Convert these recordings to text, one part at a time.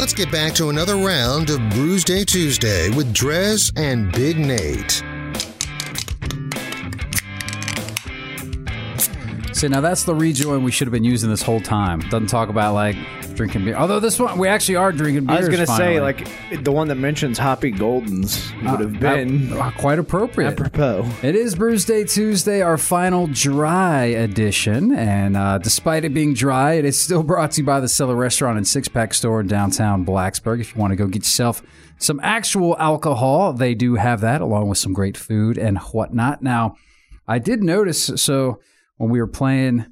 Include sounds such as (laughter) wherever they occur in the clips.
Let's get back to another round of Brewsday Tuesday with DreZ and Big Nate. See, now that's the rejoin we should have been using this whole time. Doesn't talk about like drinking beer. Although this one, we actually are drinking beer. I was gonna say like the one that mentions Hoppy Goldens would have been Uh, quite appropriate. apropos. It is Brewsday Tuesday, our final dry edition. And uh, despite it being dry, it is still brought to you by the Cellar Restaurant and Six Pack Store in downtown Blacksburg. If you want to go get yourself some actual alcohol, they do have that along with some great food and whatnot. Now, I did notice, so when we were playing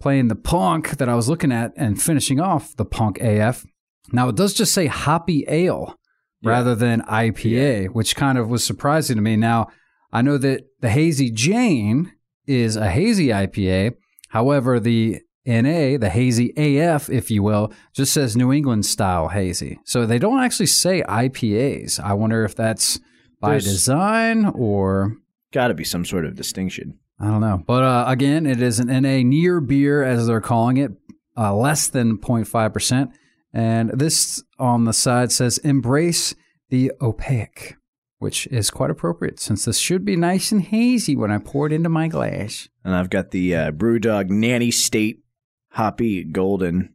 playing the punk that I was looking at and finishing off the punk AF, now it does just say hoppy ale rather than IPA, which kind of was surprising to me. Now, I know that the Hazy Jane is a hazy IPA. However, the NA, the hazy AF, if you will, just says New England style hazy. So they don't actually say IPAs. I wonder if that's by There's- design or Got to be some sort of distinction. I don't know. But uh, again, it is an NA near beer, as they're calling it, uh, less than 0.5%. And this on the side says embrace the opaque, which is quite appropriate since this should be nice and hazy when I pour it into my glass. And I've got the uh, BrewDog Nanny State Hoppy Golden,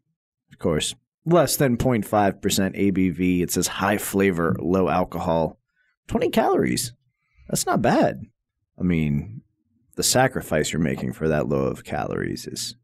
of course, less than 0.5% ABV. It says high flavor, low alcohol, 20 calories. That's not bad. I mean, the sacrifice you're making for that low of calories is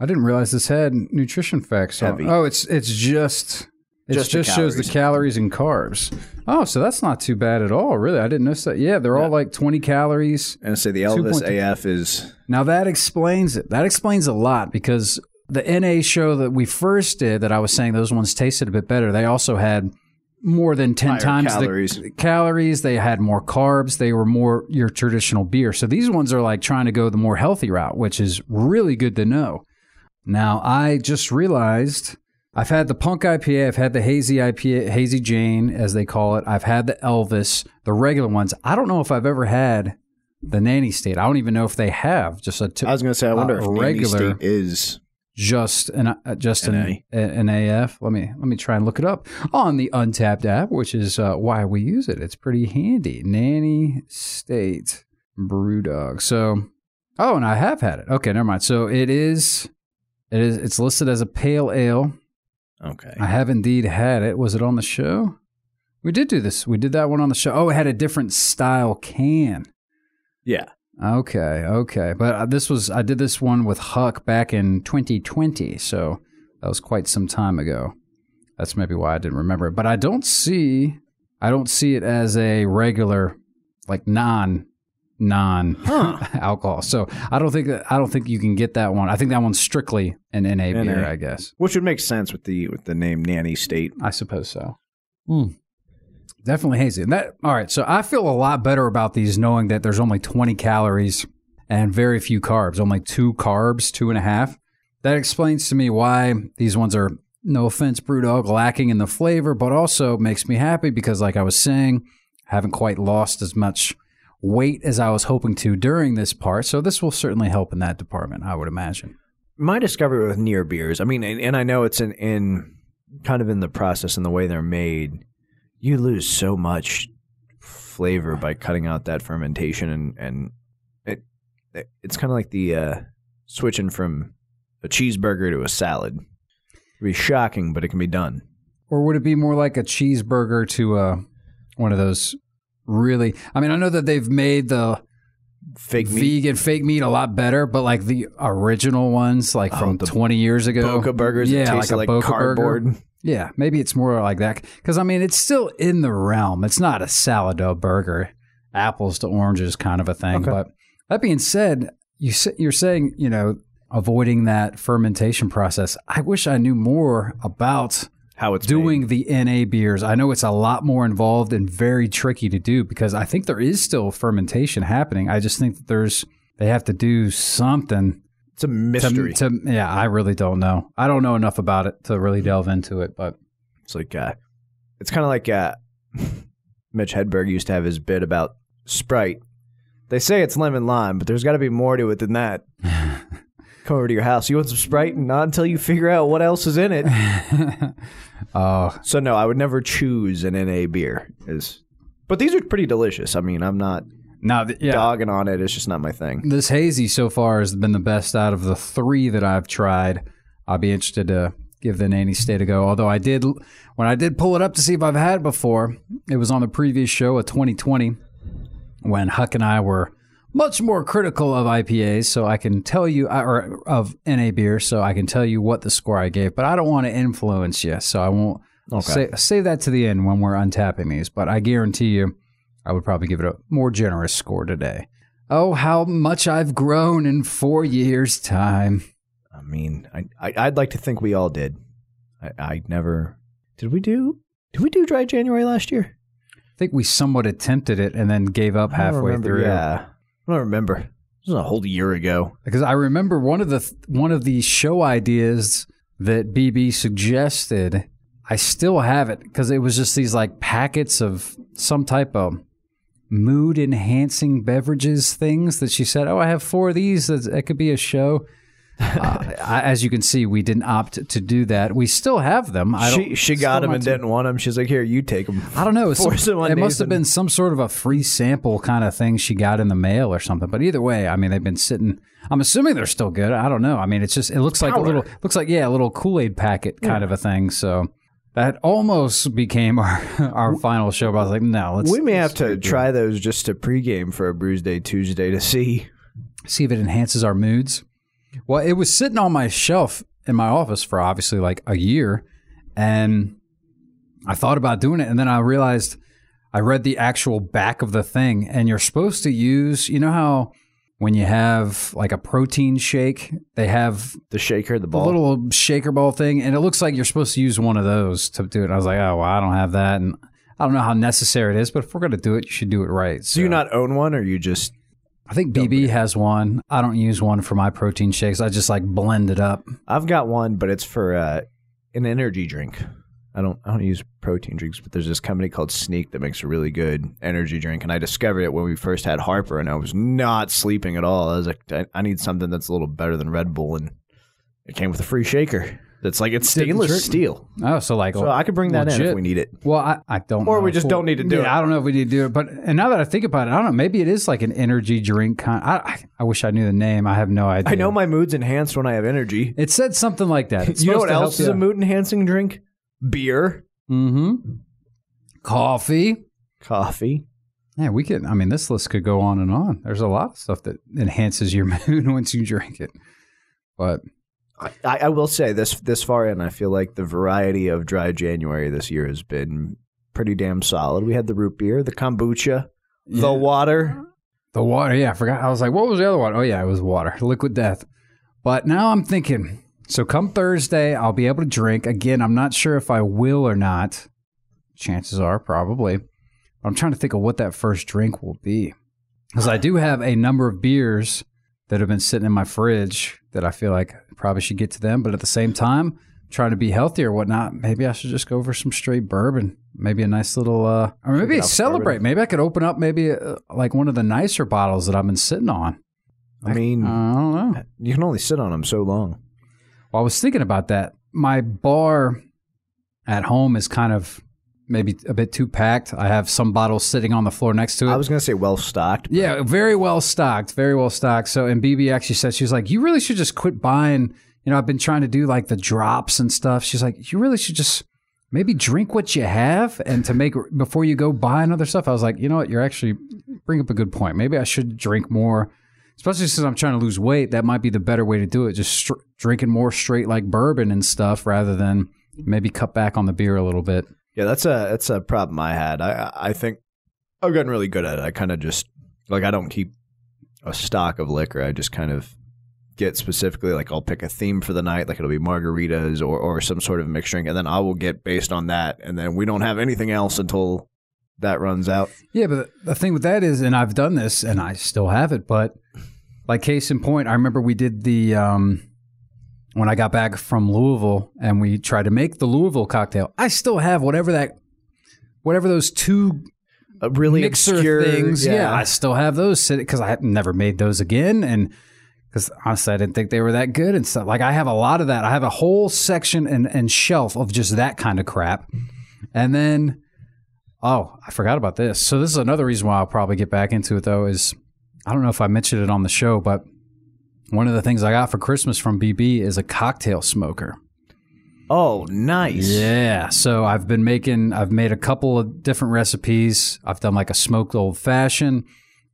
I didn't realize this had nutrition facts. on- Heavy. Oh, it's it's just it Just just, the shows the calories. and carbs. Oh, so that's not too bad at all. Really, I didn't notice that. Yeah, they're all like 20 calories. and I say the Elvis 2.2. AF is Now that explains it. That explains a lot because the NA show that we first did that I was saying those ones tasted a bit better. They also had more than 10 Higher times calories. the calories. They had more carbs. They were more your traditional beer. So these ones are like trying to go the more healthy route, which is really good to know. Now I just realized I've had the Punk IPA, I've had the Hazy IPA, Hazy Jane as they call it. I've had the Elvis, the regular ones. I don't know if I've ever had the Nanny State. I don't even know if they have just a t- I was going to say I wonder Uh, if Nanny regular- State is just an uh, just an, an AF. Let me let me try and look it up on the Untappd app, which is uh, why we use it. It's pretty handy. Nanny State BrewDog. So, oh, and I have had it. Okay, never mind. So it is it is it's listed as a pale ale. okay. I have indeed had it. Was it on the show? We did do this. We did that one on the show. Oh, it had a different style can. Yeah. Okay, okay. But uh, this was I did this one with Huck back in 2020, so that was quite some time ago. That's maybe why I didn't remember it. But I don't see I don't see it as a regular like non non (laughs) alcohol. So I don't think that I don't think you can get that one. I think that one's strictly an NA, beer, I guess. Which would make sense with the with the name Nanny State. I suppose so. Definitely hazy. And that all right. So I feel a lot better about these, knowing that there's only 20 calories and very few carbs. Only two carbs, two and a half. That explains to me why these ones are, no offense, BrewDog, lacking in the flavor, but also makes me happy because, like I was saying, I haven't quite lost as much weight as I was hoping to during this part. So this will certainly help in that department, I would imagine. my discovery with near beers, I mean, and, and I know it's in, in kind of in the process and the way they're made, you lose so much flavor by cutting out that fermentation, and and it, it it's kind of like the uh, switching from a cheeseburger to a salad. It'd be shocking, but it can be done. Or would it be more like a cheeseburger to uh, one of those really? I mean, I know that they've made the Fake meat, vegan fake meat a lot better, but like the original ones, like Oh, from 20 years ago, Boca burgers, yeah, like a like, cardboard. burger. Yeah, maybe it's more like that because I mean, it's still in the realm. It's not a sourdough burger, apples to oranges kind of a thing. Okay. But that being said, you you're saying you know avoiding that fermentation process. I wish I knew more about How it's doing the NA beers. I know it's a lot more involved and very tricky to do because I think there is still fermentation happening. I just think that there's they have to do something made. It's a to, mystery. to yeah, I really don't know. I don't know enough about it to really delve into it, but It's like uh, it's kind of like uh, (laughs) Mitch Hedberg used to have his bit about Sprite. They say it's lemon lime, but there's got to be more to it than that. (laughs) Come over to your house. You want some Sprite? Not until you figure out what else is in it. (laughs) Oh, so no, I would never choose an NA beer. Is but these are pretty delicious. I mean, I'm not now th- yeah. dogging on. It's just not my thing. This hazy so far has been the best out of the three that I've tried. I'll be interested to give the Nanny State a go. Although I did, when I did pull it up to see if I've had it before, it was on the previous show of 2020 when Huck and I were much more critical of IPAs. So I can tell you, uh, or of NA beer, so I can tell you what the score I gave. But I don't want to influence you, so I won't. Okay. Say, save that to the end when we're untapping these. But I guarantee you, I would probably give it a more generous score today. Oh, how much I've grown in four years' time. I mean, I, I I'd like to think we all did. I, I never did. We do? Did we do dry January last year? I think we somewhat attempted it and then gave up halfway remember. through. Yeah, I don't remember. This was a whole year ago. Because I remember one of the one of the show ideas that BB suggested. I still have it because it was just these like packets of some type of mood enhancing beverages things that she said, "Oh, I have four of these. That could be a show." (laughs) uh, as you can see, we didn't opt to do that. We still have them. I don't, She she got them and to- didn't want them. She's like, "Here, you take them." I don't know. Some- (laughs) it must have been some sort of a free sample kind of thing she got in the mail or something. But either way, I mean, they've been sitting. I'm assuming they're still good. I don't know. I mean, it's just it looks like a little looks like yeah, a little Kool Aid packet kind of a thing. So that almost became our (laughs) our final show. But I was like, no, let's We may have to try those just to pregame for a Brewsday Tuesday to see. see if it enhances our moods. Well, it was sitting on my shelf in my office for obviously like a year, and I thought about doing it, and then I realized I read the actual back of the thing, and you're supposed to use, you know how when you have like a protein shake, they have The shaker, the ball. little shaker ball thing, and it looks like you're supposed to use one of those to do it. And I was like, oh, well, I don't have that, and I don't know how necessary it is, but if we're gonna do it, you should do it right. Do you not own one, or you just? I think BB has one. I don't use one for my protein shakes. I just like blend it up. I've got one, but it's for uh, an energy drink. I don't I don't use protein drinks, but there's this company called Sneak that makes a really good energy drink, and I discovered it when we first had Harper, and I was not sleeping at all. I was like, I, I need something that's a little better than Red Bull, and it came with a free shaker. That's like it's stainless steel, Oh, so like, so I could bring that in if we need it. Well, I, I don't. Or know. we just don't need to do Yeah, it. I don't know if we need to do it, but and now that I think about it, I don't know. Maybe it is like an energy drink kind. I I, I wish I knew the name. I have no idea. I know my mood's enhanced when I have energy. It said something like that. It's (laughs) you know what else is a mood enhancing drink? Beer, Mm-hmm. Coffee. coffee. Yeah, we could. I mean, this list could go on and on. There's a lot of stuff that enhances your (laughs) mood once you drink it. But I, I will say this this far in, I feel like the variety of dry January this year has been pretty damn solid. We had the root beer, the kombucha, the water. The water, yeah, I forgot. I was like, what was the other one? Oh, yeah, it was water, liquid death. But now I'm thinking, so come Thursday, I'll be able to drink. Again, I'm not sure if I will or not. Chances are probably. I'm trying to think of what that first drink will be. Because I do have a number of beers that have been sitting in my fridge that I feel like I probably should get to them. But at the same time, trying to be healthy or whatnot, maybe I should just go for some straight bourbon. Maybe a nice little, uh, or maybe celebrate. Maybe I could open up maybe uh, like one of the nicer bottles that I've been sitting on. I mean, I don't know. you can only sit on them so long. Well, I was thinking about that. My bar at home is kind of maybe a bit too packed. I have some bottles sitting on the floor next to it. I was gonna say well stocked. yeah, very well stocked, very well stocked. So, and BB actually said she was like, "You really should just quit buying." You know, I've been trying to do like the drops and stuff. She's like, "You really should just maybe drink what you have and to make before you go buy another stuff." I was like, "You know what? You're actually bring up a good point. Maybe I should drink more." Especially since I'm trying to lose weight, that might be the better way to do it. Just str- drinking more straight like bourbon and stuff, rather than maybe cut back on the beer a little bit. Yeah, that's a that's a problem I had. I I think I've gotten really good at it. I kind of just like I don't keep a stock of liquor. I just kind of get specifically like I'll pick a theme for the night, like it'll be margaritas or or some sort of mixed drink, and then I will get based on that, and then we don't have anything else until that runs out. Yeah, but the thing with that is, and I've done this, and I still have it. But like case in point, I remember we did the um, when I got back from Louisville, and we tried to make the Louisville cocktail. I still have whatever that, whatever those two A really mixer obscure things. Yeah. I still have those sitting because I never made those again, and because honestly, I didn't think they were that good and stuff. Like I have a lot of that. I have a whole section and, and shelf of just that kind of crap. And then, oh, I forgot about this. So this is another reason why I'll probably get back into it though. Is I don't know if I mentioned it on the show, but one of the things I got for Christmas from BB is a cocktail smoker. Oh, nice. Yeah. So I've been making, I've made a couple of different recipes. I've done like a smoked old fashioned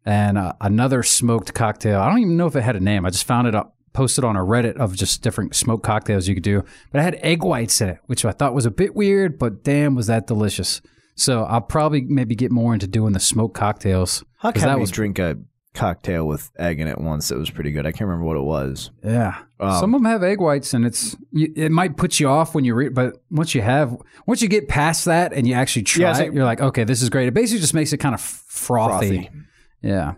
and uh, another smoked cocktail. I don't even know if it had a name. I just found it up, posted on a Reddit of just different smoked cocktails you could do. But it had egg whites in it, which I thought was a bit weird, but damn, was that delicious. So I'll probably maybe get more into doing the smoked cocktails. How can that was drink a cocktail with egg in it once that was pretty good? I can't remember what it was. Yeah, Um, some of them have egg whites, and it's you, it might put you off when you read, but once you have, once you get past that and you actually try Yeah, it, you're like, okay, this is great. It basically just makes it kind of frothy. Frothy. Yeah.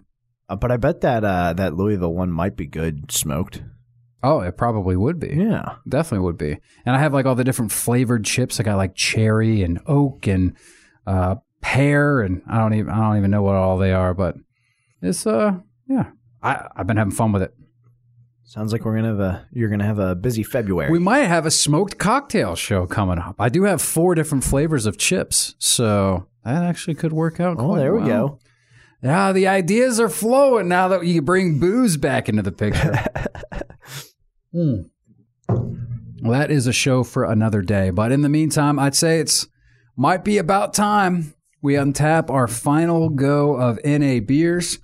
Uh, but I bet that uh, that Louisville one might be good smoked. Oh, it probably would be. Yeah. Definitely would be. And I have like all the different flavored chips. I got like cherry and oak and uh, pear, and I don't even I don't even know what all they are, but it's uh yeah. I I've been having fun with it. Sounds like we're gonna have a you're gonna have a busy February. We might have a smoked cocktail show coming up. I do have four different flavors of chips, so that actually could work out. oh, there we well. go. Yeah, the ideas are flowing now that you bring booze back into the picture. (laughs) Hmm. Well, that is a show for another day. But in the meantime, I'd say it's might be about time we untap our final go of NA beers.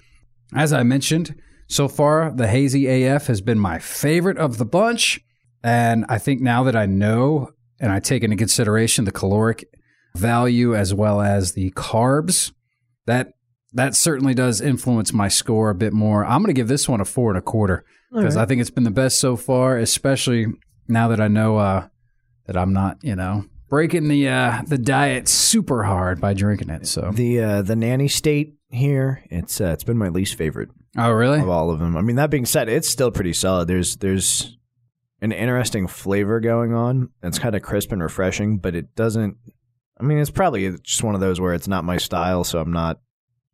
As I mentioned, so far the Hazy AF has been my favorite of the bunch. And I think now that I know and I take into consideration the caloric value as well as the carbs, that that certainly does influence my score a bit more. I'm going to give this one a four and a quarter because I think it's been the best so far, especially now that I know uh, that I'm not, you know, breaking the uh, the diet super hard by drinking it. So, The uh, the nanny state here, it's uh, it's been my least favorite oh really? of all of them. I mean, that being said, it's still pretty solid. There's there's an interesting flavor going on. It's kind of crisp and refreshing, but it doesn't. I mean, it's probably just one of those where it's not my style, so I'm not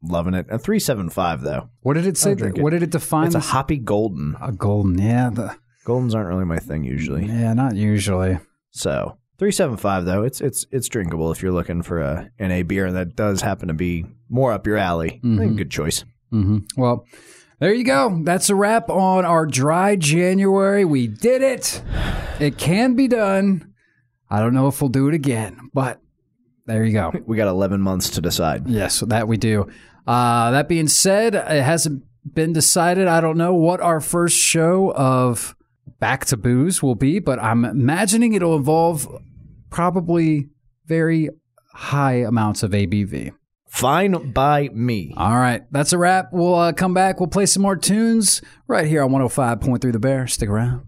loving it. A three seven five though. What did it say? It. What did it define? It's a hoppy golden. a golden. Yeah, the, Goldens aren't really my thing usually. yeah, not usually. So three seven five though, it's it's it's drinkable if you're looking for a NA beer and that does happen to be more up your alley. Think good choice. hmm Well, there you go. That's a wrap on our dry January. We did it. It can be done. I don't know if we'll do it again, but there you go. (laughs) We got eleven months to decide. Yes, that we do. Uh, that being said, it hasn't been decided. I don't know what our first show of Back to Booze will be, but I'm imagining it'll involve probably very high amounts of ABV. Fine by me. All right, that's a wrap. We'll uh, come back. We'll play some more tunes right here on 105.3 The Bear. Stick around.